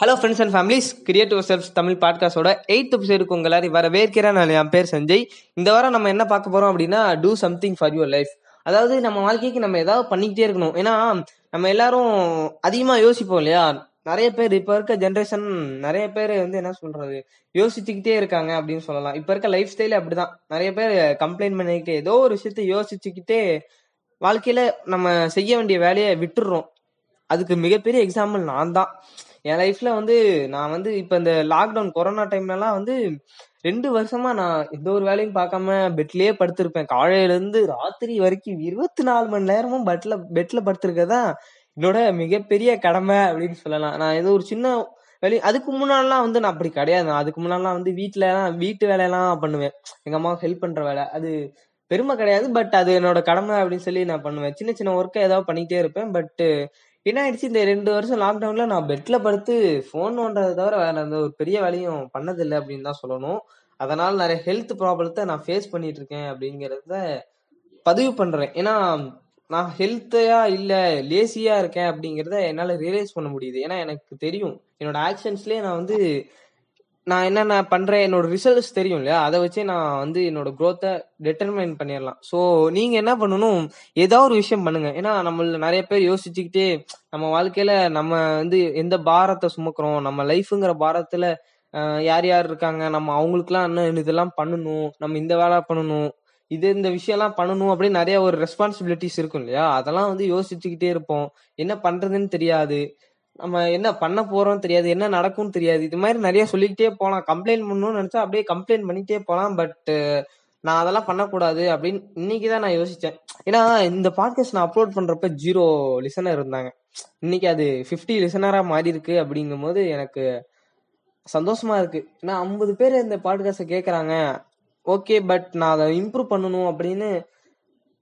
Hello friends and families create yourself Tamil பாட்காஸ்டோட eighth எபிசோடுக்கு உங்களை வரவேற்கிறேன் நான் என் பேர் சஞ்சய். இந்த வாரம் நம்ம என்ன பார்க்க போகிறோம் அப்படின்னா do something for your life அதாவது நம்ம வாழ்க்கைக்கு நம்ம ஏதாவது பண்ணிக்கிட்டே இருக்கணும். ஏன்னா நம்ம எல்லாரும் அதிகமாக யோசிப்போம் இல்லையா? நிறைய பேர் இப்போ இருக்க ஜென்ரேஷன் நிறைய பேர் வந்து என்ன சொல்றது? யோசிச்சுக்கிட்டே இருக்காங்க அப்படின்னு சொல்லலாம். இப்போ இருக்க லைஃப் ஸ்டைல் அப்படிதான். நிறைய பேர் கம்ப்ளைண்ட் பண்ணிக்கிட்டு ஏதோ ஒரு விஷயத்த யோசிச்சுக்கிட்டே வாழ்க்கையில நம்ம செய்ய வேண்டிய வேலையை விட்டுடுறோம் அதுக்கு மிகப்பெரிய எக்ஸாம்பிள் நான் தான் என் லைஃப்ல வந்து நான் வந்து இப்ப இந்த லாக்டவுன் கொரோனா டைம்லலாம் வந்து ரெண்டு வருஷமா நான் எந்த ஒரு வேலையும் பார்க்காம பெட்லயே படுத்திருப்பேன். காலையில இருந்து ராத்திரி வரைக்கும் இருபத்தி நாலு மணி நேரமும் பெட்ல பெட்ல படுத்திருக்கதா என்னோட மிகப்பெரிய கடமை அப்படின்னு சொல்லலாம். நான் ஏதோ ஒரு சின்ன வேலை அதுக்கு முன்னாடிலாம் வந்து நான் அப்படி கிடையாது. நான் அதுக்கு முன்னாடிலாம் வந்து வீட்டிலலாம் வீட்டு வேலையெல்லாம் பண்ணுவேன். எங்க அம்மாவுக்கு ஹெல்ப் பண்ற வேலை அது பெருமை கிடையாது. பட் அது என்னோட கடமை அப்படின்னு சொல்லி நான் பண்ணுவேன். சின்ன சின்ன ஒர்க்கை ஏதாவது பண்ணிக்கிட்டே இருப்பேன். பட் என்ன ஆயிடுச்சு? இந்த ரெண்டு வருஷம் லாக்டவுன்ல நான் பெட்ல படுத்து ஃபோன் நோண்டதை தவிர வேற எந்த ஒரு பெரிய வேலையும் பண்ணதில்லை அப்படின்னு தான் சொல்லணும். அதனால நிறைய ஹெல்த் ப்ராப்ளத்தை நான் ஃபேஸ் பண்ணிட்டு இருக்கேன் அப்படிங்கிறத பதிவு பண்றேன். ஏன்னா நான் ஹெல்த்தையா இல்ல லேசியா இருக்கேன் அப்படிங்கிறத என்னால ரியலைஸ் பண்ண முடியுது. ஏன்னா எனக்கு தெரியும். என்னோட ஆக்ஷன்ஸ்லயே நான் வந்து நான் என்னென்ன பண்றேன் என்னோட ரிசல்ட்ஸ் தெரியும் இல்லையா? அதை வச்சே நான் வந்து என்னோட குரோத்தை டெட்டர்மைன் பண்ணிடலாம். ஸோ நீங்க என்ன பண்ணணும்? ஏதாவது ஒரு விஷயம் பண்ணுங்க. ஏன்னா நம்மள நிறைய பேர் யோசிச்சுக்கிட்டே நம்ம வாழ்க்கையில நம்ம வந்து எந்த பாரத்தை சுமக்கிறோம்? நம்ம லைஃப்ங்கிற பாரத்துல யார் யார் இருக்காங்க? நம்ம அவங்களுக்குலாம் இன்னும் இதெல்லாம் பண்ணணும்? நம்ம இந்த வேலை பண்ணணும். இது இந்த விஷயம்லாம் பண்ணணும் அப்படின்னு நிறைய ஒரு ரெஸ்பான்சிபிலிட்டிஸ் இருக்கும் இல்லையா? அதெல்லாம் வந்து யோசிச்சுக்கிட்டே இருப்போம். என்ன பண்றதுன்னு தெரியாது. நம்ம என்ன பண்ண போறோம் தெரியாது என்ன நடக்கும்னு தெரியாது. இது மாதிரி நிறைய சொல்லிக்கிட்டே போகலாம் கம்ப்ளைண்ட் பண்ணணும்னு நினைச்சா அப்படியே கம்ப்ளைண்ட் பண்ணிட்டே போகலாம் பட் நான் அதெல்லாம் பண்ணக்கூடாது அப்படின்னு இன்னைக்கு தான் நான் யோசிச்சேன். ஏன்னா இந்த பாட்காஸ்ட் நான் அப்லோட் பண்றப்ப ஜீரோ லிசனர் இருந்தாங்க. இன்னைக்கு அது 50 லிசனரா மாறி இருக்கு அப்படிங்கும் போது எனக்கு சந்தோஷமா இருக்கு. ஏன்னா ஐம்பது பேர் இந்த பாட்காஸ்ட கேட்குறாங்க ஓகே பட் நான் அதை இம்ப்ரூவ் பண்ணணும் அப்படின்னு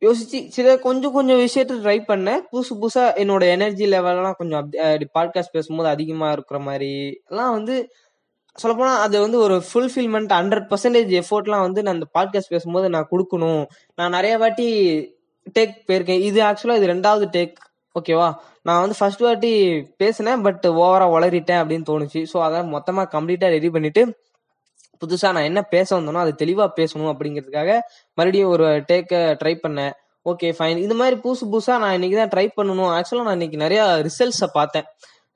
யோசிச்சு சில கொஞ்சம் கொஞ்சம் விஷயத்த ட்ரை பண்ணேன் புதுசு புதுசா என்னோட எனர்ஜி லெவல்லாம் கொஞ்சம் பாட்காஸ்ட் பேசும்போது அதிகமா இருக்கிற மாதிரி எல்லாம் வந்து சொல்லப்போனா அது வந்து ஒரு ஃபுல்ஃபில்மெண்ட் ஹண்ட்ரட் பர்சன்டேஜ் எஃபோர்ட்லாம் வந்து நான் அந்த பாட்காஸ்ட் பேசும்போது நான் கொடுக்கணும். நான் நிறைய வாட்டி டேக் போயிருக்கேன். இது ஆக்சுவலா இது ரெண்டாவது டேக் ஓகேவா நான் வந்து ஃபர்ஸ்ட் வாட்டி பேசினேன் பட் ஓவரா வளரிட்டேன் அப்படின்னு தோணுச்சு. ஸோ அதை மொத்தமா கம்ப்ளீட்டா ரெடி பண்ணிட்டு புதுசா நான் என்ன பேச வந்தனோ அது தெளிவா பேசணும் அப்படிங்கிறதுக்காக மறுபடியும் ஒரு டேக்க ட்ரை பண்ணேன். ஓகே ஃபைன் இது மாதிரி புதுசு புதுசா நான் இன்னைக்கு தான் ட்ரை பண்ணணும். ஆக்சுவலா நான் இன்னைக்கு நிறைய ரிசல்ட்ஸை பார்த்தேன்.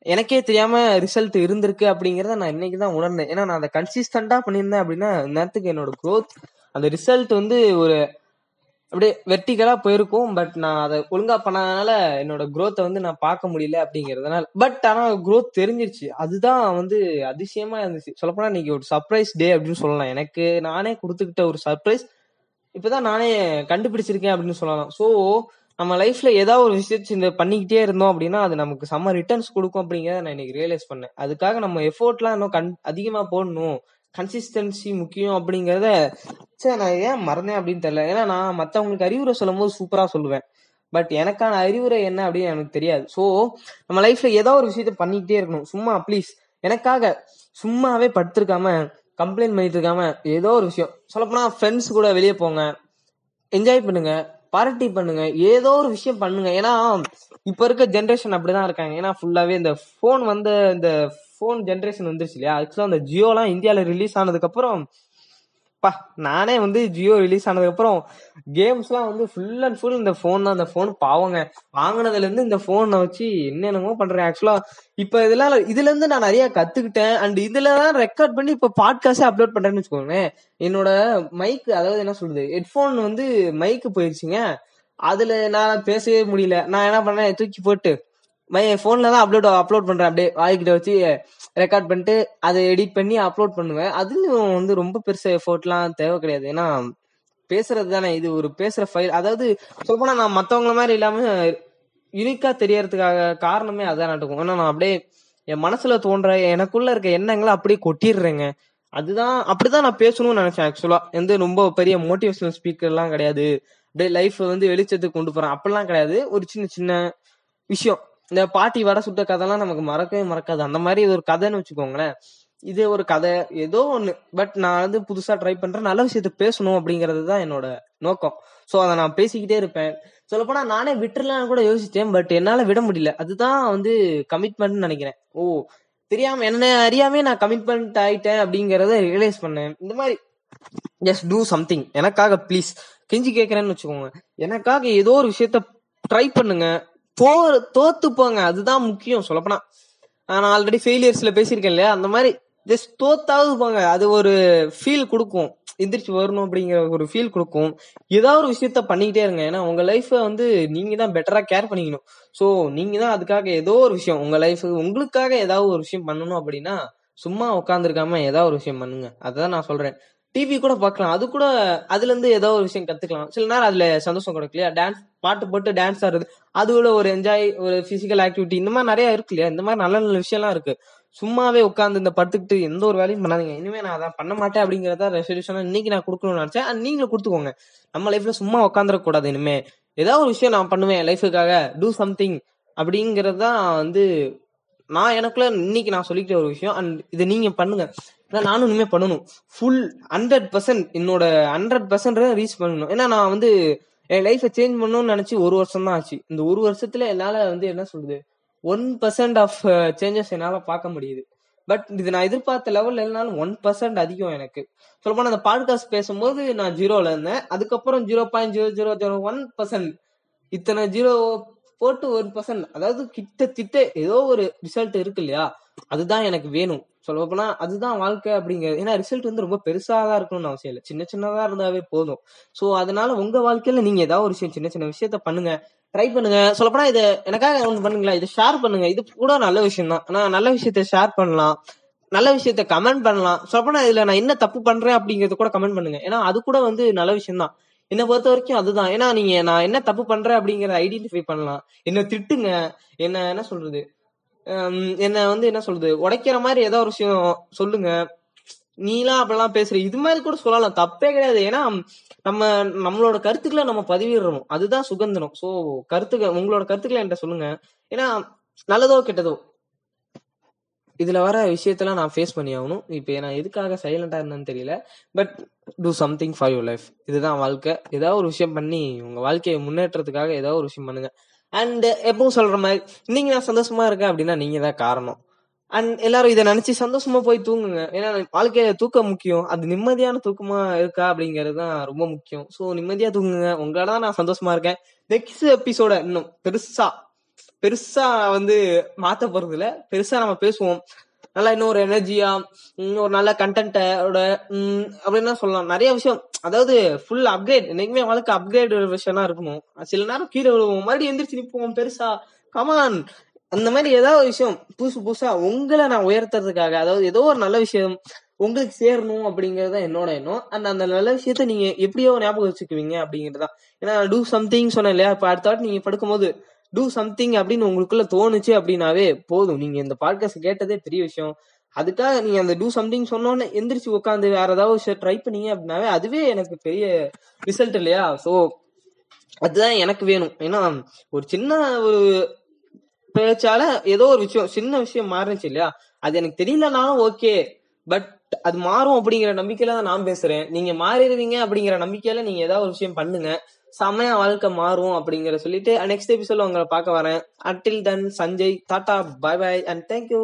எனக்கே தெரியாம ரிசல்ட் இருந்திருக்கு அப்படிங்கறத நான் இன்னைக்கு தான் உணர்ந்தேன். ஏன்னா நான் அதை கன்சிஸ்டண்டா பண்ணியிருந்தேன் அப்படின்னா நேரத்துக்கு என்னோட க்ரோத் அந்த ரிசல்ட் வந்து ஒரு அப்படியே வெர்டிகலா போயிருக்கும். பட் நான் அதை ஒழுங்கா பண்ணாதனால என்னோட குரோத்தை வந்து நான் பார்க்க முடியல அப்படிங்கறதுனால. பட் ஆனா குரோத் தெரிஞ்சிருச்சு. அதுதான் வந்து அதிசயமா இருந்துச்சு. சொல்லப்போனா இன்னைக்கு ஒரு சர்ப்ரைஸ் டே அப்படின்னு சொல்லலாம். எனக்கு நானே கொடுத்துக்கிட்ட ஒரு சர்ப்ரைஸ் இப்பதான் நானே கண்டுபிடிச்சிருக்கேன் அப்படின்னு சொல்லலாம். சோ நம்ம லைஃப்ல ஏதாவது ஒரு விஷயத்த இந்த பண்ணிக்கிட்டே இருந்தோம் அப்படின்னா அது நமக்கு செம்ம ரிட்டர்ன்ஸ் கொடுக்கும் அப்படிங்கறத நான் இன்னைக்கு ரியலைஸ் பண்ணேன். அதுக்காக நம்ம எஃபோர்ட்லாம் இன்னும் கண் அதிகமா போடணும். கன்சிஸ்டன்சி முக்கியம் அப்படிங்கறத சரி நான் ஏன் மறந்தேன் அப்படின்னு தெரியல. ஏன்னா நான் மத்தவங்களுக்கு அறிவுரை சொல்லும் போது சூப்பரா சொல்லுவேன். பட் எனக்கான அறிவுரை என்ன அப்படின்னு எனக்கு தெரியாது. சோ நம்ம லைஃப்ல ஏதோ ஒரு விஷயத்த பண்ணிக்கிட்டே இருக்கணும். சும்மா ப்ளீஸ் எனக்காக சும்மாவே படுத்திருக்காம கம்ப்ளைண்ட் பண்ணிட்டு இருக்காம ஏதோ ஒரு விஷயம். சொல்லப்போனா ஃப்ரெண்ட்ஸ் கூட வெளியே போங்க. என்ஜாய் பண்ணுங்க. பார்ட்டி பண்ணுங்க. ஏதோ ஒரு விஷயம் பண்ணுங்க. ஏன்னா இப்ப இருக்க ஜென்ரேஷன் அப்படிதான் இருக்காங்க. ஏன்னா ஃபுல்லாவே இந்த ஃபோன் வந்த இந்த ஃபோன் ஜென்ரேஷன் வந்துருச்சு இல்லையா? ஆக்சுவலாக அந்த ஜியோலாம் இந்தியாவில் ரிலீஸ் ஆனதுக்கப்புறம் பா நானே வந்து ஜியோ ரிலீஸ் ஆனதுக்கப்புறம் கேம்ஸ்லாம் வந்து ஃபுல் அண்ட் ஃபுல் இந்த ஃபோன் தான். இந்த ஃபோன் பாவங்க. வாங்கினதுலேருந்து இந்த ஃபோனை வச்சு என்னென்னமோ பண்ணுறேன் ஆக்சுவலாக இப்போ இதெல்லாம் இதுலேருந்து நான் நிறையா கற்றுக்கிட்டேன் அண்ட் இதில் தான் ரெக்கார்ட் பண்ணி இப்போ பாட்காஸ்டே அப்லோட் பண்ணுறேன்னு வச்சுக்கோங்களேன். என்னோட மைக்கு அதாவது என்ன சொல்கிறது ஹெட்ஃபோன் வந்து மைக்கு போயிடுச்சுங்க அதில் நான் பேசவே முடியல. நான் என்ன பண்ணேன்? தூக்கி போட்டு மை ஃபோனில் தான் அப்லோட் அப்லோட் பண்றேன். அப்படியே வாய்க்கிட்ட வச்சு ரெக்கார்ட் பண்ணிட்டு அதை எடிட் பண்ணி அப்லோட் பண்ணுவேன். அதுலயும் வந்து ரொம்ப பெருசு எஃபோர்ட்லாம் தேவை கிடையாது. ஏன்னா பேசுறது தானே. இது ஒரு பேசுற ஃபைல் அதாவது சொல்லப்போனா நான் மத்தவங்கள மாதிரி இல்லாம யூனிக்கா தெரியறதுக்காக காரணமே அதான் நடக்கும். ஏன்னா நான் அப்படியே என் மனசுல தோன்ற எனக்குள்ள இருக்க எண்ணங்களை அப்படியே கொட்டிடுறேங்க. அதுதான் அப்படிதான் நான் பேசணும்னு நினைச்சேன் ஆக்சுவலா எந்த ரொம்ப பெரிய மோட்டிவேஷனல் ஸ்பீக்கர் எல்லாம் கிடையாது. அப்படியே லைஃப் வந்து வெளிச்சத்துக்கு கொண்டு போறேன். அப்படிலாம் கிடையாது. ஒரு சின்ன சின்ன விஷயம். இந்த பாட்டி வர சுட்ட கதைலாம் நமக்கு மறக்கவே மறக்காது. அந்த மாதிரி இது ஒரு கதைன்னு வச்சுக்கோங்களேன். இது ஒரு கதை ஏதோ ஒண்ணு. பட் நான் வந்து புதுசா ட்ரை பண்றேன். நல்ல விஷயத்த பேசணும் அப்படிங்கிறது தான் என்னோட நோக்கம். சோ அதை நான் பேசிக்கிட்டே இருப்பேன். சொல்லப்போனா நானே விட்டுறலாம்னு கூட யோசிச்சேன் பட் என்னால விட முடியல. அதுதான் வந்து கமிட்மெண்ட்னு நினைக்கிறேன். ஓ தெரியாம என்ன அறியாமே நான் கமிட்மெண்ட் ஆயிட்டேன் அப்படிங்கறத ரியலைஸ் பண்ணேன். இந்த மாதிரி ஜஸ்ட் டூ சம்திங் எனக்காக ப்ளீஸ் கெஞ்சி கேட்கறேன்னு வச்சுக்கோங்க. எனக்காக ஏதோ ஒரு விஷயத்த ட்ரை பண்ணுங்க. போ தோத்துப்போங்க அதுதான் முக்கியம் சொல்லப்போனா. நான் ஆல்ரெடி ஃபெயிலியர்ஸ்ல பேசியிருக்கேன் இல்லையா? அந்த மாதிரி ஜஸ்ட் தோத்தாவது போங்க. அது ஒரு ஃபீல் கொடுக்கும். எந்திரிச்சு வரணும் அப்படிங்கிற ஒரு ஃபீல் கொடுக்கும். ஏதாவது ஒரு விஷயத்த பண்ணிக்கிட்டே இருங்க. ஏன்னா உங்க லைஃப்பை வந்து நீங்க தான் பெட்டரா கேர் பண்ணிக்கணும். ஸோ நீங்க தான் அதுக்காக ஏதோ ஒரு விஷயம் உங்க லைஃப் உங்களுக்காக ஏதாவது ஒரு விஷயம் பண்ணணும் அப்படின்னா சும்மா உட்காந்துருக்காம ஏதாவது ஒரு விஷயம் பண்ணுங்க. அதான் நான் சொல்றேன். டிவி கூட பார்க்கலாம் அது கூட அதுல இருந்து ஏதோ ஒரு விஷயம் கத்துக்கலாம். சில நேரம் அதுல சந்தோஷம் கிடைக்கும் இல்லையா? டான்ஸ் பாட்டு போட்டு டான்ஸ் ஆடுறது அது கூட ஒரு என்ஜாய் ஒரு பிசிக்கல் ஆக்டிவிட்டி இந்த மாதிரி நிறைய இருக்கு இல்லையா? இந்த மாதிரி நல்ல நல்ல விஷயம்லாம் இருக்கு. சும்மாவே உட்காந்து இந்த படுத்துக்கிட்டு எந்த ஒரு வேலையும் பண்ணாதீங்க. இனிமே நான் அதான் பண்ண மாட்டேன் அப்படிங்கறத ரெசல்யூஷனா இன்னைக்கு நான் கொடுக்கணும்னு நினைச்சேன். நீங்களும் கொடுத்துக்கோங்க. நம்ம லைஃப்ல சும்மா உட்காந்துடக்கூடாது இனிமே. ஏதாவது ஒரு விஷயம் நான் பண்ணுவேன். லைஃபுக்காக டூ சம்திங் அப்படிங்கறது தான் வந்து நான் எனக்குள்ள இன்னைக்கு நான் சொல்லிக்கிட்ட ஒரு விஷயம் அண்ட் இதை நீங்க பண்ணுங்க. ஏன்னா நானும் இனிமே பண்ணணும். ஃபுல் ஹண்ட்ரட் பர்சன்ட் என்னோட ஹண்ட்ரட் பர்சன்ட் ரீச் பண்ணணும். ஏன்னா நான் வந்து என் லைஃபை சேஞ்ச் பண்ணணும்னு நினைச்சு ஒரு வருஷம் தான் ஆச்சு. இந்த ஒரு வருஷத்துல என்னால வந்து என்ன சொல்றது? ஒன் பர்சன்ட் ஆஃப் சேஞ்சஸ் என்னால பார்க்க முடியுது. பட் இது நான் எதிர்பார்த்த லெவல் இருந்தாலும் ஒன் பர்சன்ட் அதிகம் எனக்கு. சொல்லப்போனா அந்த பாட்காஸ்ட் பேசும்போது நான் ஜீரோல இருந்தேன். அதுக்கப்புறம் zero point zero zero zero one percent இத்தனை ஜீரோ போட்டு ஒரு பர்சன்ட் அதாவது கிட்டத்தட்ட ஏதோ ஒரு ரிசல்ட் இருக்கு இல்லையா அதுதான் எனக்கு வேணும். சொல்ல போனா அதுதான் வாழ்க்கை அப்படிங்கிறது. ஏன்னா ரிசல்ட் வந்து ரொம்ப பெருசா தான் இருக்கணும்னு அவசியம் இல்லை. சின்ன சின்னதா இருந்தாவே போதும். சோ அதனால உங்க வாழ்க்கையில நீங்க ஏதாவது ஒரு விஷயம் சின்ன சின்ன விஷயத்த பண்ணுங்க. ட்ரை பண்ணுங்க. சொல்லப்போனா இதை எனக்காக ஒன்று பண்ணுங்களா இதை ஷேர் பண்ணுங்க. இது கூட நல்ல விஷயம் தான் ஆனா நல்ல விஷயத்த ஷேர் பண்ணலாம். நல்ல விஷயத்த கமெண்ட் பண்ணலாம். சொல்லப்போனா இதுல நான் என்ன தப்பு பண்றேன் அப்படிங்கறது கூட கமெண்ட் பண்ணுங்க. ஏன்னா அது கூட வந்து நல்ல விஷயம் தான் என்னை பொறுத்த வரைக்கும் அதுதான். ஏன்னா நீங்க நான் என்ன தப்பு பண்றேன் அப்படிங்கறத ஐடென்டிஃபை பண்ணலாம். என்ன திட்டுங்க. என்ன என்ன சொல்றது? என்ன வந்து என்ன சொல்றது? உடைக்கிற மாதிரி ஏதோ ஒரு விஷயம் சொல்லுங்க. நீலாம் அப்படிலாம் பேசுற. இது மாதிரி கூட சொல்லலாம். தப்பே கிடையாது. ஏன்னா நம்ம நம்மளோட கருத்துக்களை நம்ம பதிவிடுறோம். அதுதான் சுதந்திரம். சோ கருத்துக்கள் உங்களோட கருத்துக்களை என்கிட்ட சொல்லுங்க. ஏன்னா நல்லதோ கெட்டதோ. இதுல வர விஷயத்தெல்லாம் நான் ஃபேஸ் பண்ணி ஆகணும். இப்போ நான் எதுக்காக சைலண்டா இருந்தேன்னு தெரியல. But do something for your life இதுதான் வாழ்க்கை. ஏதாவது ஒரு விஷயம் பண்ணி உங்க வாழ்க்கையை முன்னேற்றத்துக்காக ஏதாவது ஒரு விஷயம் பண்ணுங்க. அண்ட் எப்பவும் சொல்ற மாதிரி இன்னைக்கு நான் சந்தோஷமா இருக்கேன் அப்படின்னா நீங்க தான் காரணம். அண்ட் எல்லாரும் இதை நினைச்சு சந்தோஷமா போய் தூங்குங்க. ஏன்னா வாழ்க்கையில தூக்கம் முக்கியம். அது நிம்மதியான தூக்கமா இருக்கா அப்படிங்கிறது தான் ரொம்ப முக்கியம். ஸோ நிம்மதியா தூங்குங்க. உங்களால தான் நான் சந்தோஷமா இருக்கேன். நெக்ஸ்ட் எபிசோட இன்னும் பெருசா பெருசா வந்து மாத்த போறது இல்ல பெருசா நம்ம பேசுவோம். நல்லா இன்னும் ஒரு எனர்ஜியா ஒரு நல்ல கண்டென்ட்டோட அப்படின்னு சொல்லலாம். நிறைய விஷயம் அதாவது ஃபுல் அப்கிரேட் என்னைக்குமே வாழ்க்கை அப்கிரேட் விஷயம்லாம் இருக்கணும். சில நேரம் கீழே விழுவோம். மறுபடியும் எந்திரிச்சு நிற்போம் பெருசா. கமான் அந்த மாதிரி ஏதாவது ஒரு விஷயம் புதுசு புதுசா உங்களை நான் உயர்த்துறதுக்காக அதாவது ஏதோ ஒரு நல்ல விஷயம் உங்களுக்கு சேரணும் அப்படிங்கறது தான் என்னோட எண்ணம். அந்த அந்த நல்ல விஷயத்த நீங்க எப்படியோ ஞாபகம் வச்சுக்குவீங்க அப்படிங்கிறதுதான். ஏன்னா டூ சம்திங் சொன்னேன் இல்லையா? இப்ப அடுத்த வாட்டி நீங்க படுக்கும்போது டூ சம்திங் அப்படின்னு உங்களுக்குள்ள தோணுச்சு அப்படின்னாவே போதும். நீங்க இந்த பாட்காஸ்ட் கேட்டதே பெரிய விஷயம். அதுக்காக நீங்க அந்த டூ சம்திங் சொன்னோன்னு எந்திரிச்சு உட்காந்து வேற ஏதாவது விஷயம் ட்ரை பண்ணீங்க அப்படின்னாவே அதுவே எனக்கு பெரிய ரிசல்ட் இல்லையா? சோ அதுதான் எனக்கு வேணும். ஏன்னா ஒரு சின்ன ஒரு பேச்சால ஏதோ ஒரு விஷயம் சின்ன விஷயம் மாறுச்சு இல்லையா? அது எனக்கு தெரியலனாலும் ஓகே பட் அது மாறும் அப்படிங்கிற நம்பிக்கையில தான் நான் பேசுறேன். நீங்க மாறிடுவீங்க அப்படிங்கிற நம்பிக்கையில நீங்க ஏதாவது ஒரு விஷயம் பண்ணுங்க. செமையா வாழ்க்கை மாறும் அப்படிங்கிற சொல்லிட்டு நெக்ஸ்ட் எபிசோட்ல உங்களை பார்க்க வரேன். Until then Sanjay tata bye bye and thank you